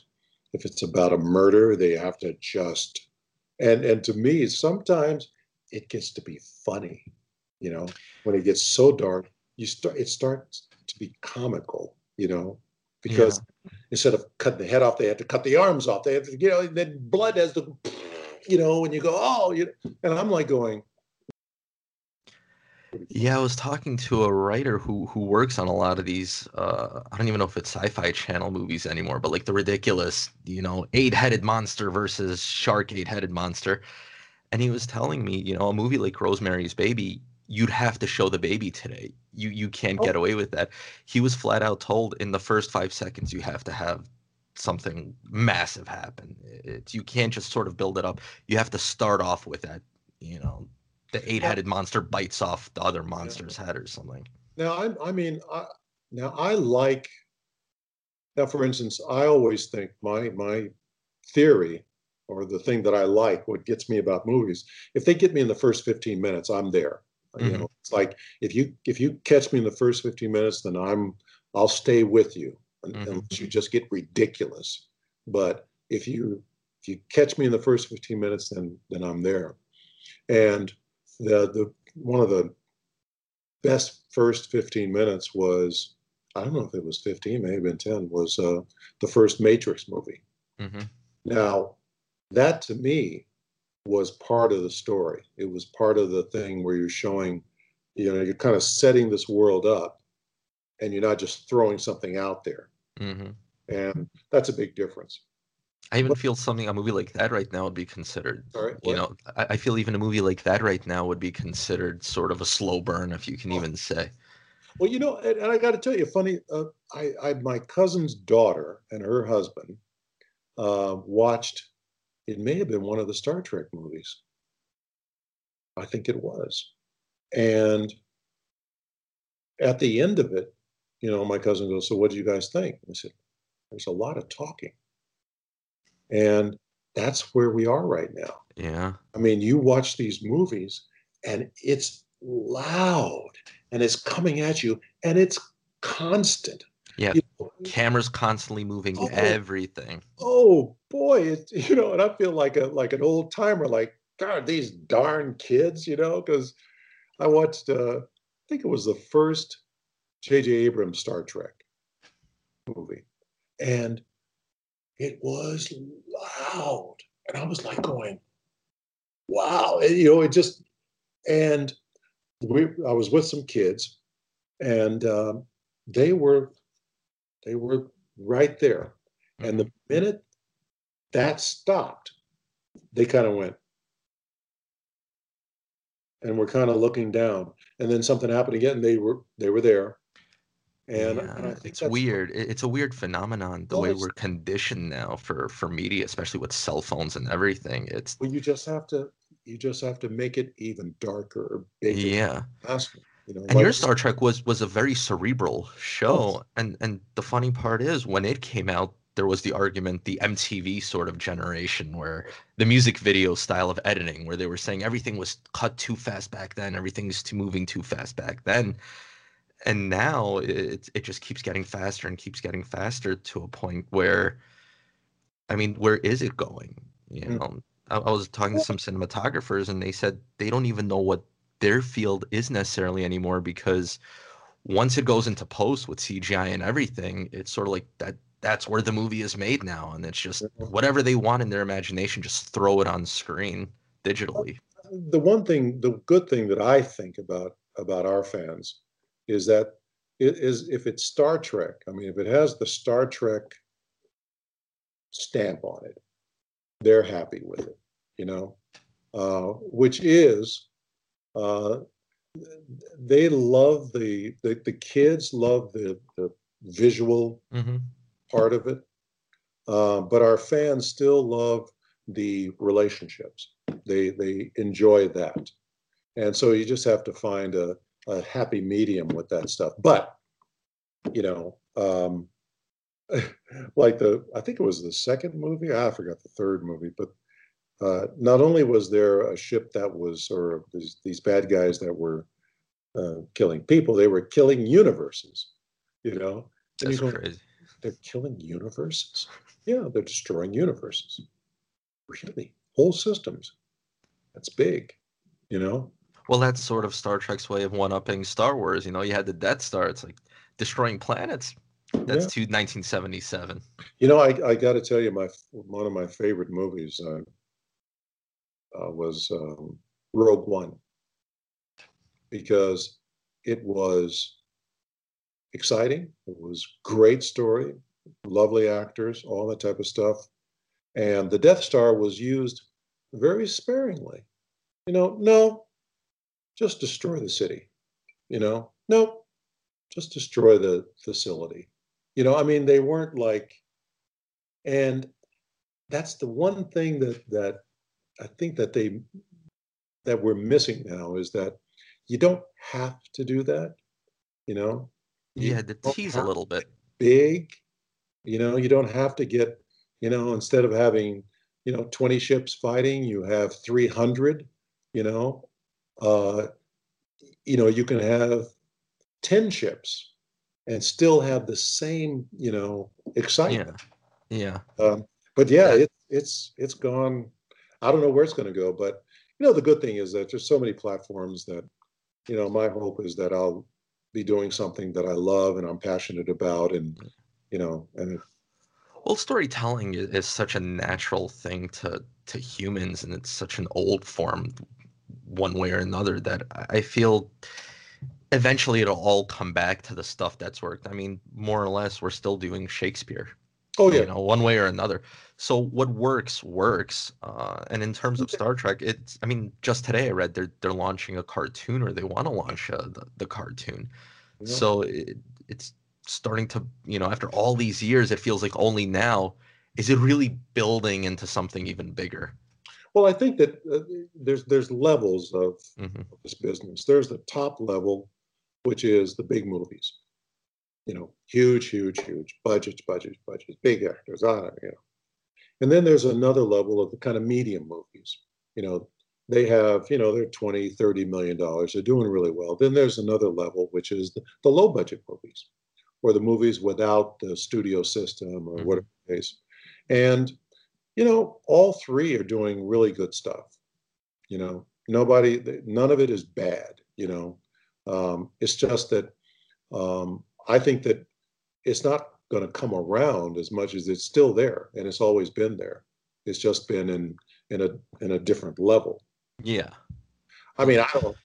if it's about a murder, they have to just, and and to me, sometimes it gets to be funny you know when it gets so dark you start it starts to be comical you know because instead of cutting the head off they had to cut the arms off they had to you know then blood has to you know and you go oh you and i'm like going Yeah, I was talking to a writer who who works on a lot of these. Uh, I don't even know if it's Sci-Fi Channel movies anymore, but like the ridiculous, you know, eight-headed monster versus shark eight-headed monster. And he was telling me, you know, a movie like Rosemary's Baby, you'd have to show the baby today. You you can't oh. get Oh. away with that. He was flat out told in the first five seconds you have to have something massive happen. It's you can't just sort of build it up. You have to start off with that, you know, the eight-headed monster bites off the other monster's head or something. now i, I mean I, now i like now for instance i always think my my theory or the thing that i like what gets me about movies if they get me in the first 15 minutes i'm there you Mhm. know it's like if you if you catch me in the first 15 minutes then i'm i'll stay with you Mhm. unless you just get ridiculous but if you if you catch me in the first 15 minutes then then i'm there and the the one of the best first 15 minutes was i don't know if it was 15 may have been 10 was uh the first matrix movie hmm now, that to me was part of the story. It was part of the thing where you're showing, you know, you're kind of setting this world up and you're not just throwing something out there. hmm And that's a big difference. I even feel something a movie like that right now would be considered. Sorry, You know, I, I feel even a movie like that right now would be considered sort of a slow burn, if you can Oh. even say. Well, you know, and, and I got to tell you, funny, uh, I, I, my cousin's daughter and her husband uh, watched, it may have been one of the Star Trek movies. I think it was. And at the end of it, you know, my cousin goes, So what do you guys think? I said, There's a lot of talking. And that's where we are right now. Yeah. I mean, you watch these movies and it's loud and it's coming at you and it's constant. Yeah. You know, Camera's constantly moving Oh. everything. oh boy, it, you know, and I feel like a like an old timer, like God, these darn kids, you know, because I watched uh I think it was the first J.J. Abrams Star Trek movie. And it was loud. And I was like going, wow. And, you know, it just and we I was with some kids and um, they were they were right there. And the mm-hmm. minute that stopped, they kind of went. And we're kind of looking down. And then something happened again. They were they were there. And, yeah, and it's weird. It's a weird phenomenon the way we're conditioned now for for media, especially with cell phones and everything. It's well, you just have to you just have to make it even darker, bigger, yeah. faster. You know, and like, your Star Trek was was a very cerebral show, and and the funny part is when it came out, there was the argument, the MTV sort of generation, where the music video style of editing, where they were saying everything was cut too fast back then, everything's too moving too fast back then and now it it just keeps getting faster and keeps getting faster to a point where i mean where is it going you mm. know mm. I, I, was talking to some cinematographers and they said they don't even know what their field is necessarily anymore because once it goes into post with cgi and everything it's sort of like that that's where the movie is made now. And it's just whatever they want in their imagination just throw it on screen digitally. The one thing the good thing that i think about about our fans is that it is if it's Star Trek, I mean, if it has the Star Trek stamp on it, they're happy with it, you know, uh, which is uh, they love the, the the kids love the the visual mm-hmm. part of it, uh, but our fans still love the relationships. They they enjoy that, and so you just have to find a a happy medium with that stuff. But you know, um, like the I think it was the second movie. I forgot the third movie, but uh, not only was there a ship that was or these, these bad guys that were uh, killing people, they were killing universes. You know, and that's crazy. They're killing universes. Yeah, they're destroying universes. Really, whole systems. That's big. You know, well, that's sort of Star Trek's way of one-upping Star Wars. You know, you had the Death Star. It's like destroying planets. That's yeah. to 1977. You know, I, I got to tell you, my one of my favorite movies uh, uh, was um, Rogue One because it was exciting. It was great story, lovely actors, all that type of stuff, and the Death Star was used very sparingly. You know, no, just destroy the city. You know, no, just destroy the facility. You know, I mean, they weren't like, and that's the one thing that that I think that they that we're missing now is that you don't have to do that. You know, you had to tease a little bit big. You know, you don't have to get. You know, instead of having you know 20 ships fighting, you have 300. You know, uh, you know, you can have 10 ships and still have the same, you know, excitement. Yeah. yeah. Um, but yeah, it, it's it's gone. I don't know where it's going to go, but you know, the good thing is that there's so many platforms that, you know, my hope is that I'll be doing something that I love and I'm passionate about, and you know, and If, well, storytelling is, such a natural thing to to humans, and it's such an old form one way or another that I feel eventually it'll all come back to the stuff that's worked. I mean, more or less, we're still doing Shakespeare. Oh yeah, you know, one way or another. So what works works. Uh, and in terms of Star Trek, it's. I mean, just today I read they're they're launching a cartoon or they want to launch uh, the the cartoon. Yeah. So it, it's starting to you know after all these years, it feels like only now is it really building into something even bigger. Well, I think that uh, there's there's levels of, mm-hmm. of, this business. There's the top level, which is the big movies. You know, huge, huge, huge budgets, budgets, budgets, big actors on it. You know, and then there's another level of the kind of medium movies. You know, they have you know they're 20, 30 million dollars. They're doing really well. Then there's another level, which is the, the low budget movies, or the movies without the studio system or mm-hmm. whatever case. And you know, all three are doing really good stuff. You know, nobody, none of it is bad. You know, um, it's just that um, I think that it's not going to come around as much as it's still there, and it's always been there. It's just been in in a in a different level. Yeah. I mean, I don't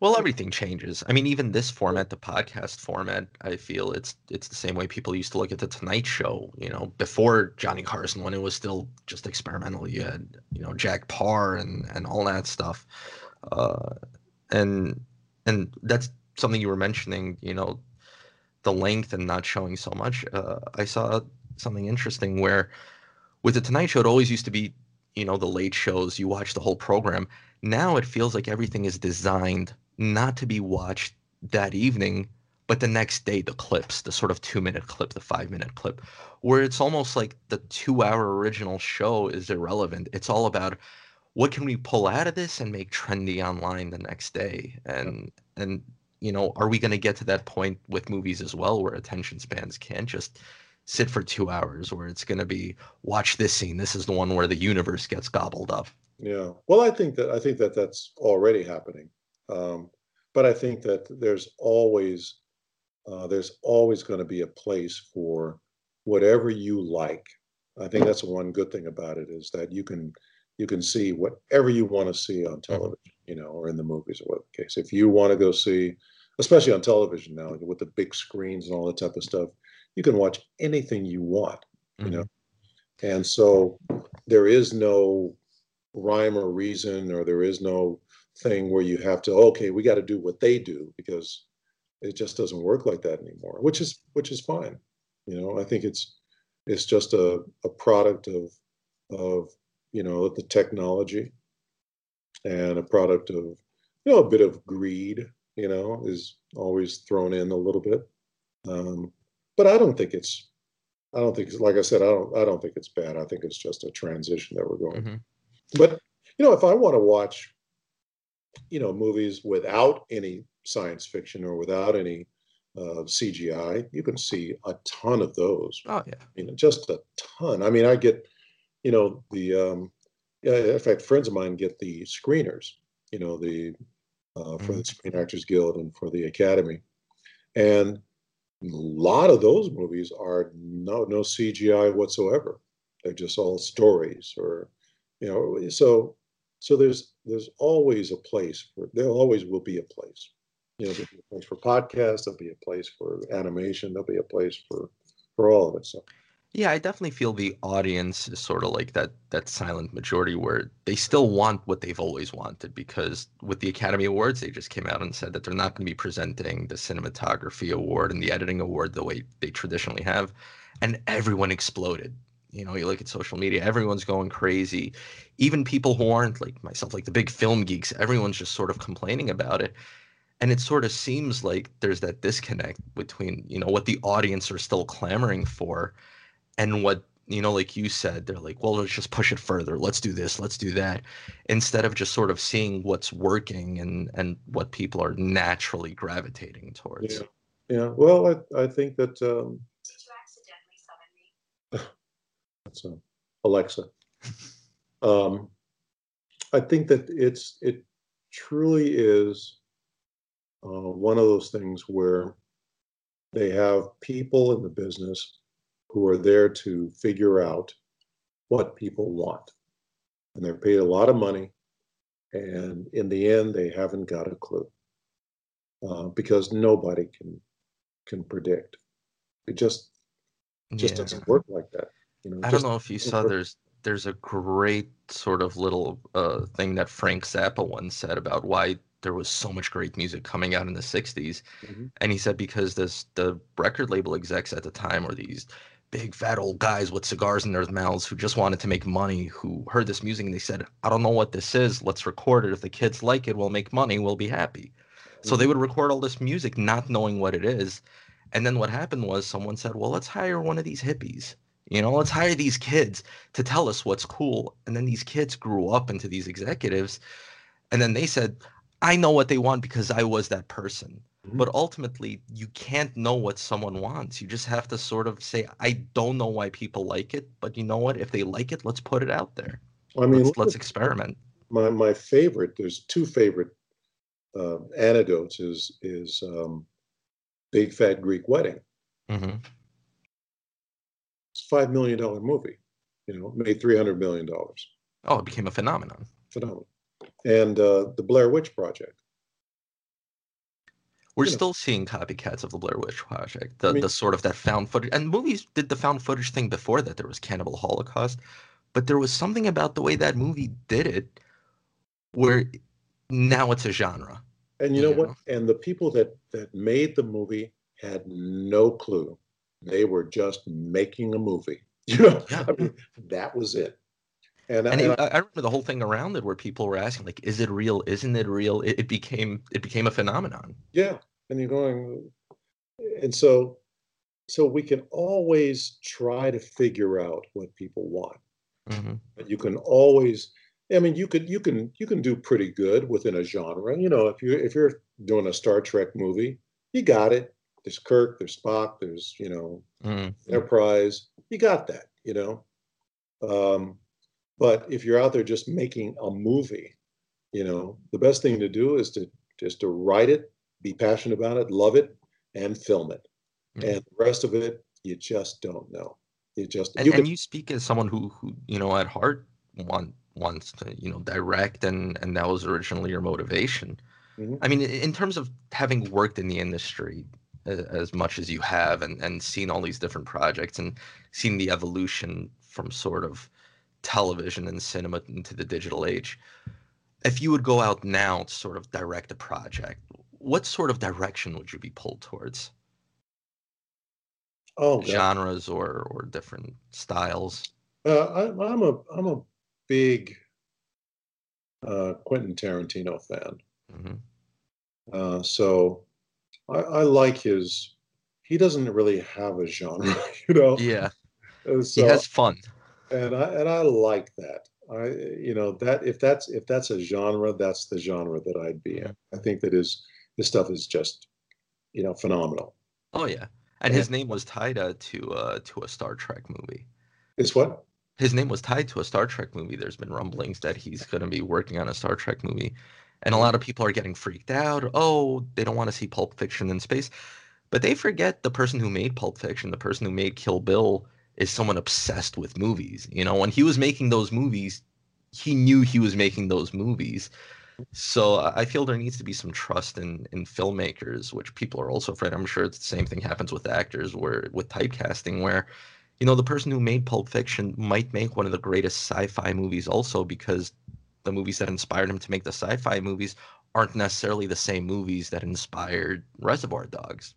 well, everything changes. I mean, even this format, the podcast format, I feel it's it's the same way people used to look at the Tonight Show. You know, before Johnny Carson, when it was still just experimental. You had you know Jack Paar and and all that stuff, uh, and and that's something you were mentioning. You know, the length and not showing so much, uh, I saw something interesting where with the Tonight Show, it always used to be, you know, the late shows. You watch the whole program. Now it feels like everything is designed not to be watched that evening, but the next day, the clips, the sort of two minute clip, the five minute clip, where it's almost like the two hour original show is irrelevant. It's all about what can we pull out of this and make trendy online the next day and and you know are we going to get to that point with movies as well where attention spans can't just sit for two hours where it's going to be watch this scene. This is the one where the universe gets gobbled up. Yeah. Well i think that i think that that's already happening. Um, but i think that there's always uh, there's always going to be a place for whatever you like. I think that's one good thing about it is that you can you can see whatever you want to see on mm-hmm. television, you know, or in the movies or whatever the case. If you want to go see, especially on television now with the big screens and all that type of stuff, you can watch anything you want, you mm-hmm. know. And so there is no rhyme or reason, or there is no thing where you have to, okay, we got to do what they do because it just doesn't work like that anymore, which is which is fine. You know, I think it's it's just a, a product of of you know, the technology and a product of, you know, a bit of greed, you know, is always thrown in a little bit. Um, but I don't think it's, I don't think it's, like I said, I don't, I don't think it's bad. I think it's just a transition that we're going. Mm-hmm. But, you know, if I want to watch, you know, movies without any science fiction or without any uh, CGI, you can see a ton of those. Oh yeah, you know, just a ton. I mean, I get you know, the um, yeah, in fact, friends of mine get the screeners, you know, the uh, for the mm-hmm. Screen Actors Guild and for the Academy, and a lot of those movies are no no CGI whatsoever. They're just all stories, or you know, so so there's there's always a place for there always will be a place. You know, there'll be a place for podcasts. There'll be a place for animation. There'll be a place for for all of it. So yeah, I definitely feel the audience is sort of like that that silent majority where they still want what they've always wanted because with the Academy Awards they just came out and said that they're not going to be presenting the cinematography award and the editing award the way they traditionally have and everyone exploded. You know, you look at social media, everyone's going crazy. Even people who aren't like myself like the big film geeks, everyone's just sort of complaining about it. And it sort of seems like there's that disconnect between, you know, what the audience are still clamoring for and what you know like you said they're like well let's just push it further. Let's do this. Let's do that. Instead of just sort of seeing what's working and and what people are naturally gravitating towards. Yeah. Yeah. Well i, I think that um did you accidentally summon me? That's a, alexa. Um i think that it's it truly is uh, one of those things where they have people in the business who are there to figure out what people want. And they're paid a lot of money. And in the end, they haven't got a clue uh, because nobody can can predict. It just just yeah. doesn't work like that. You know, I don't know if you saw work. there's there's a great sort of little uh, thing that Frank Zappa once said about why there was so much great music coming out in the 60s mm-hmm. and he said because this the record label execs at the time were these big fat old guys with cigars in their mouths who just wanted to make money who heard this music and they said i don't know what this is. Let's record it. If the kids like it we'll make money. We'll be happy. Mm-hmm. so they would record all this music not knowing what it is. And then what happened was someone said well let's hire one of these hippies. You know let's hire these kids to tell us what's cool. And then these kids grew up into these executives. And then they said i know what they want because i was that person Mm-hmm. But ultimately, you can't know what someone wants. You just have to sort of say, I don't know why people like it, but you know what? If they like it, let's put it out there. I mean, let's, let's experiment. My my favorite. There's two favorite uh, anecdotes. Is is um, Big Fat Greek Wedding. Mm-hmm. It's five million dollar movie. You know, made three hundred million dollars. Oh, it became a phenomenon. Phenomenon. And uh, the Blair Witch Project we're you know. still seeing copycats of the Blair Witch Project, the, I mean, the sort of that found footage. And movies did the found footage thing before that. There was Cannibal Holocaust, but there was something about the way that movie did it, where now it's a genre. And you, you know, know what? And the people that that made the movie had no clue. They were just making a movie. You know, Yeah. I mean, that was it. And, and and it, I I remember the whole thing around it where people were asking like is it real isn't it real it, it became it became a phenomenon Yeah, and you're going, and so, so we can always try to figure out what people want. hmm But you can always, I mean, you could, you can, you can do pretty good within a genre. You know, if you if you're doing a Star Trek movie, you got it. There's Kirk, there's Spock, there's you know mm Enterprise. You got that. You know, um, but if you're out there just making a movie, you know, the best thing to do is to just to write it, be passionate about it, love it, and film it. Mhm. And the rest of it, you just don't know. You just and, you and can, you speak as someone who who you know at heart want wants to you know direct and and that was originally your motivation Mhm. i mean in terms of having worked in the industry a- as much as you have and and seen all these different projects and seen the evolution from sort of television and cinema into the digital age if you would go out now to sort of direct a project what sort of direction would you be pulled towards oh, God. genres or or different styles Uh, I, I'm a I'm a big uh, Quentin Tarantino fan. hmm Uh, so I, I like his. He doesn't really have a genre, you know. yeah Uh, he has fun and I and I like that. I you know that if that's if that's a genre, that's the genre that I'd be in. I think that his his stuff is just you know phenomenal. Oh yeah, and his name was tied uh, to uh, to a Star Trek movie. It's what? His name was tied to a Star Trek movie. There's been rumblings that he's going to be working on a Star Trek movie, and a lot of people are getting freaked out. Oh, they don't want to see Pulp Fiction in space, but they forget the person who made Pulp Fiction, the person who made Kill Bill, is someone obsessed with movies. You know, when he was making those movies, he knew he was making those movies. So I feel there needs to be some trust in in filmmakers, which people are also afraid. I'm sure it's the same thing happens with actors, where with typecasting, where you know the person who made Pulp Fiction might make one of the greatest sci-fi movies also because the movies that inspired him to make the sci-fi movies aren't necessarily the same movies that inspired Reservoir Dogs.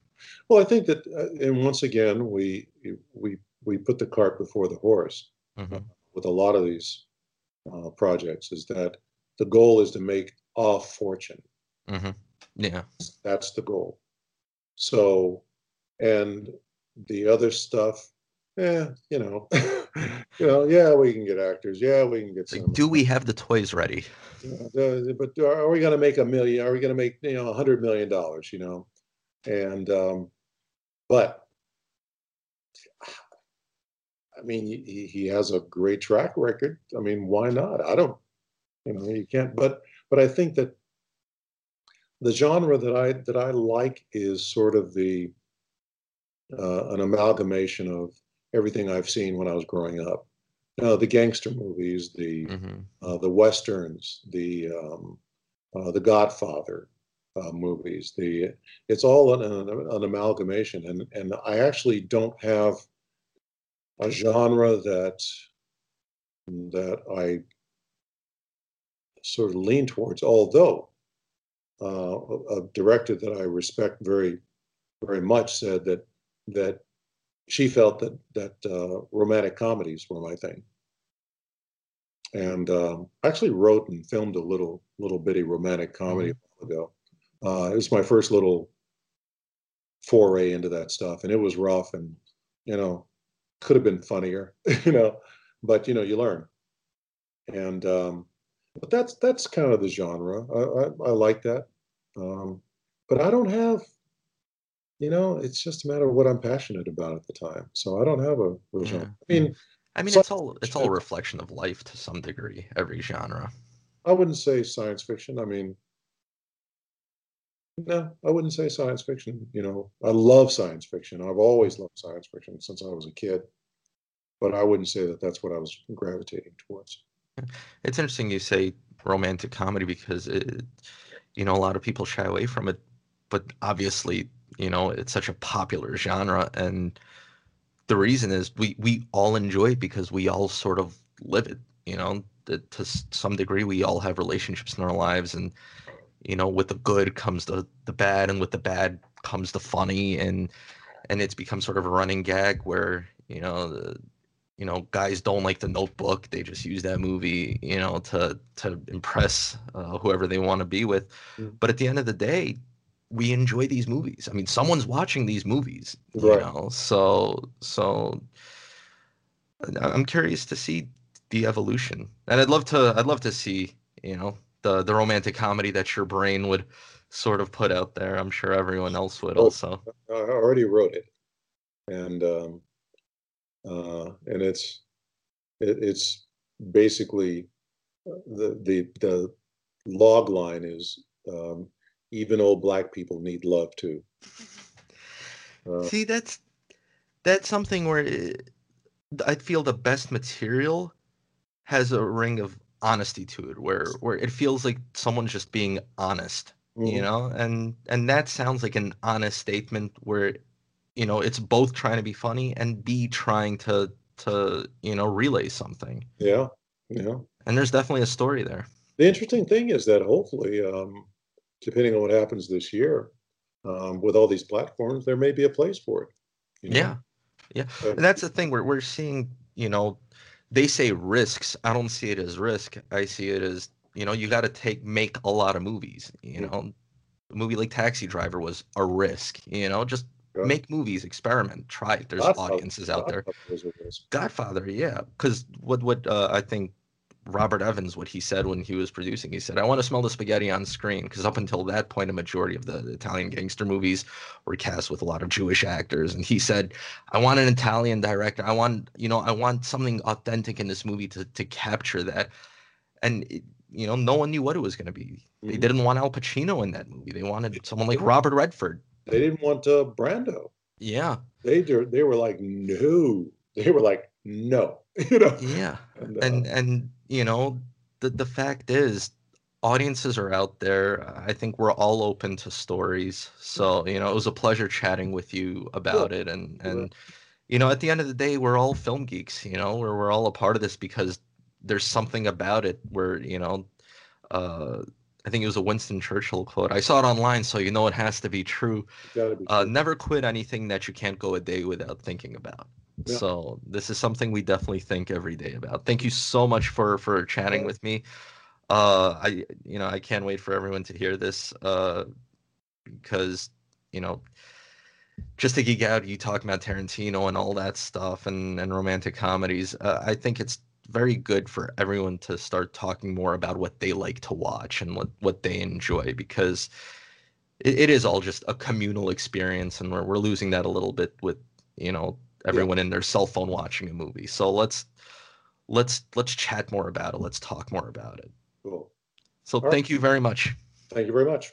Well, I think that, uh, and once again, we we we put the cart before the horse Mhm. with a lot of these uh, projects. Is that the goal is to make a fortune? Mhm. Yeah. That's the goal. So, and the other stuff, yeah, you know, you know, yeah, we can get actors. Yeah, we can get Like, do we have the toys ready? uh, but are we going to make a million? Are we going to make you know a hundred million dollars? You know, and um, but I mean, he, he has a great track record. I mean, why not? I don't, you know, you can't. But but I think that the genre that I that I like is sort of the uh, an amalgamation of everything I've seen when I was growing up. Uh, the gangster movies, the hmm uh, the westerns, the um, uh, the Godfather uh, movies. The it's all an, an, an amalgamation, and and I actually don't have a genre that that I sort of lean towards. Although uh, a, a director that I respect very very much said that that she felt that that uh, romantic comedies were my thing and um, I actually wrote and filmed a little little bitty romantic comedy a while ago. Uh, it was my first little foray into that stuff, and it was rough, and you know, could have been funnier, you know, but you know, you learn. And um, but that's that's kind of the genre. I, I, I like that, um, but I don't have. You know, it's just a matter of what I'm passionate about at the time. So I don't have a real genre. I mean, I mean, it's all it's all a reflection of life to some degree. Every genre. I wouldn't say science fiction. I mean, no, I wouldn't say science fiction. You know, I love science fiction. I've always loved science fiction since I was a kid, but I wouldn't say that that's what I was gravitating towards. It's interesting you say romantic comedy because it, you know, a lot of people shy away from it, but obviously, you know, it's such a popular genre, and the reason is we we all enjoy it because we all sort of live it. You know, that to some degree, we all have relationships in our lives, and you know, with the good comes the the bad, and with the bad comes the funny and and it's become sort of a running gag where you know the, you know guys don't like the notebook they just use that movie you know to to impress uh, whoever they want to be with. Mm. but at the end of the day we enjoy these movies. I mean someone's watching these movies you right. know? So so i'm curious to see the evolution. And i'd love to i'd love to see you know the the romantic comedy that your brain would sort of put out there. I'm sure everyone else would oh, also. I already wrote it. And um uh, and it's it, it's basically uh, the the the log line is um, even old black people need love too. Uh, See, that's that's something where it, I feel the best material has a ring of honesty to it, where where it feels like someone's just being honest, mm-hmm. you know, and and that sounds like an honest statement where you know it's both trying to be funny and b trying to to you know relay something. Yeah yeah. And there's definitely a story there. The interesting thing is that hopefully um depending on what happens this year um with all these platforms there may be a place for it you know? yeah yeah. And that's the thing where we're seeing you know they say risks. I don't see it as risk. I see it as you know you got to take make a lot of movies you know? A movie like taxi driver was a risk you know? Just Make movies, experiment, try it. There's Godfather, audiences out there. Godfather, yeah. Because what what uh, I think Robert Evans, what he said when he was producing, he said, "I want to smell the spaghetti on screen." Because up until that point, a majority of the Italian gangster movies were cast with a lot of Jewish actors, and he said, "I want an Italian director. I want, you know, I want something authentic in this movie to to capture that." And it, you know, no one knew what it was going to be. They mm-hmm. didn't want Al Pacino in that movie. They wanted someone like Robert Redford. They didn't want uh, Brando. Yeah. They they were like no. They were like no. you know. Yeah. And, uh, and and you know the the fact is audiences are out there. I think we're all open to stories. So, you know, it was a pleasure chatting with you about it and and you know, at the end of the day, we're all film geeks, you know, we're we're all a part of this because there's something about it where, you know, uh I think it was a Winston Churchill quote. I saw it online, so you know it has to be true. Be uh, never quit anything that you can't go a day without thinking about. Yeah. So this is something we definitely think every day about. Thank you so much for for chatting yeah. with me. Uh, I you know I can't wait for everyone to hear this uh, because you know just to geek out, you talk about Tarantino and all that stuff and and romantic comedies. Uh, I think it's very good for everyone to start talking more about what they like to watch and what, what they enjoy because it, it is all just a communal experience and we're, we're losing that a little bit with you know everyone yeah. in their cell phone watching a movie. So let's let's let's chat more about it. Let's talk more about it. Cool. So all thank right. you very much. Thank you very much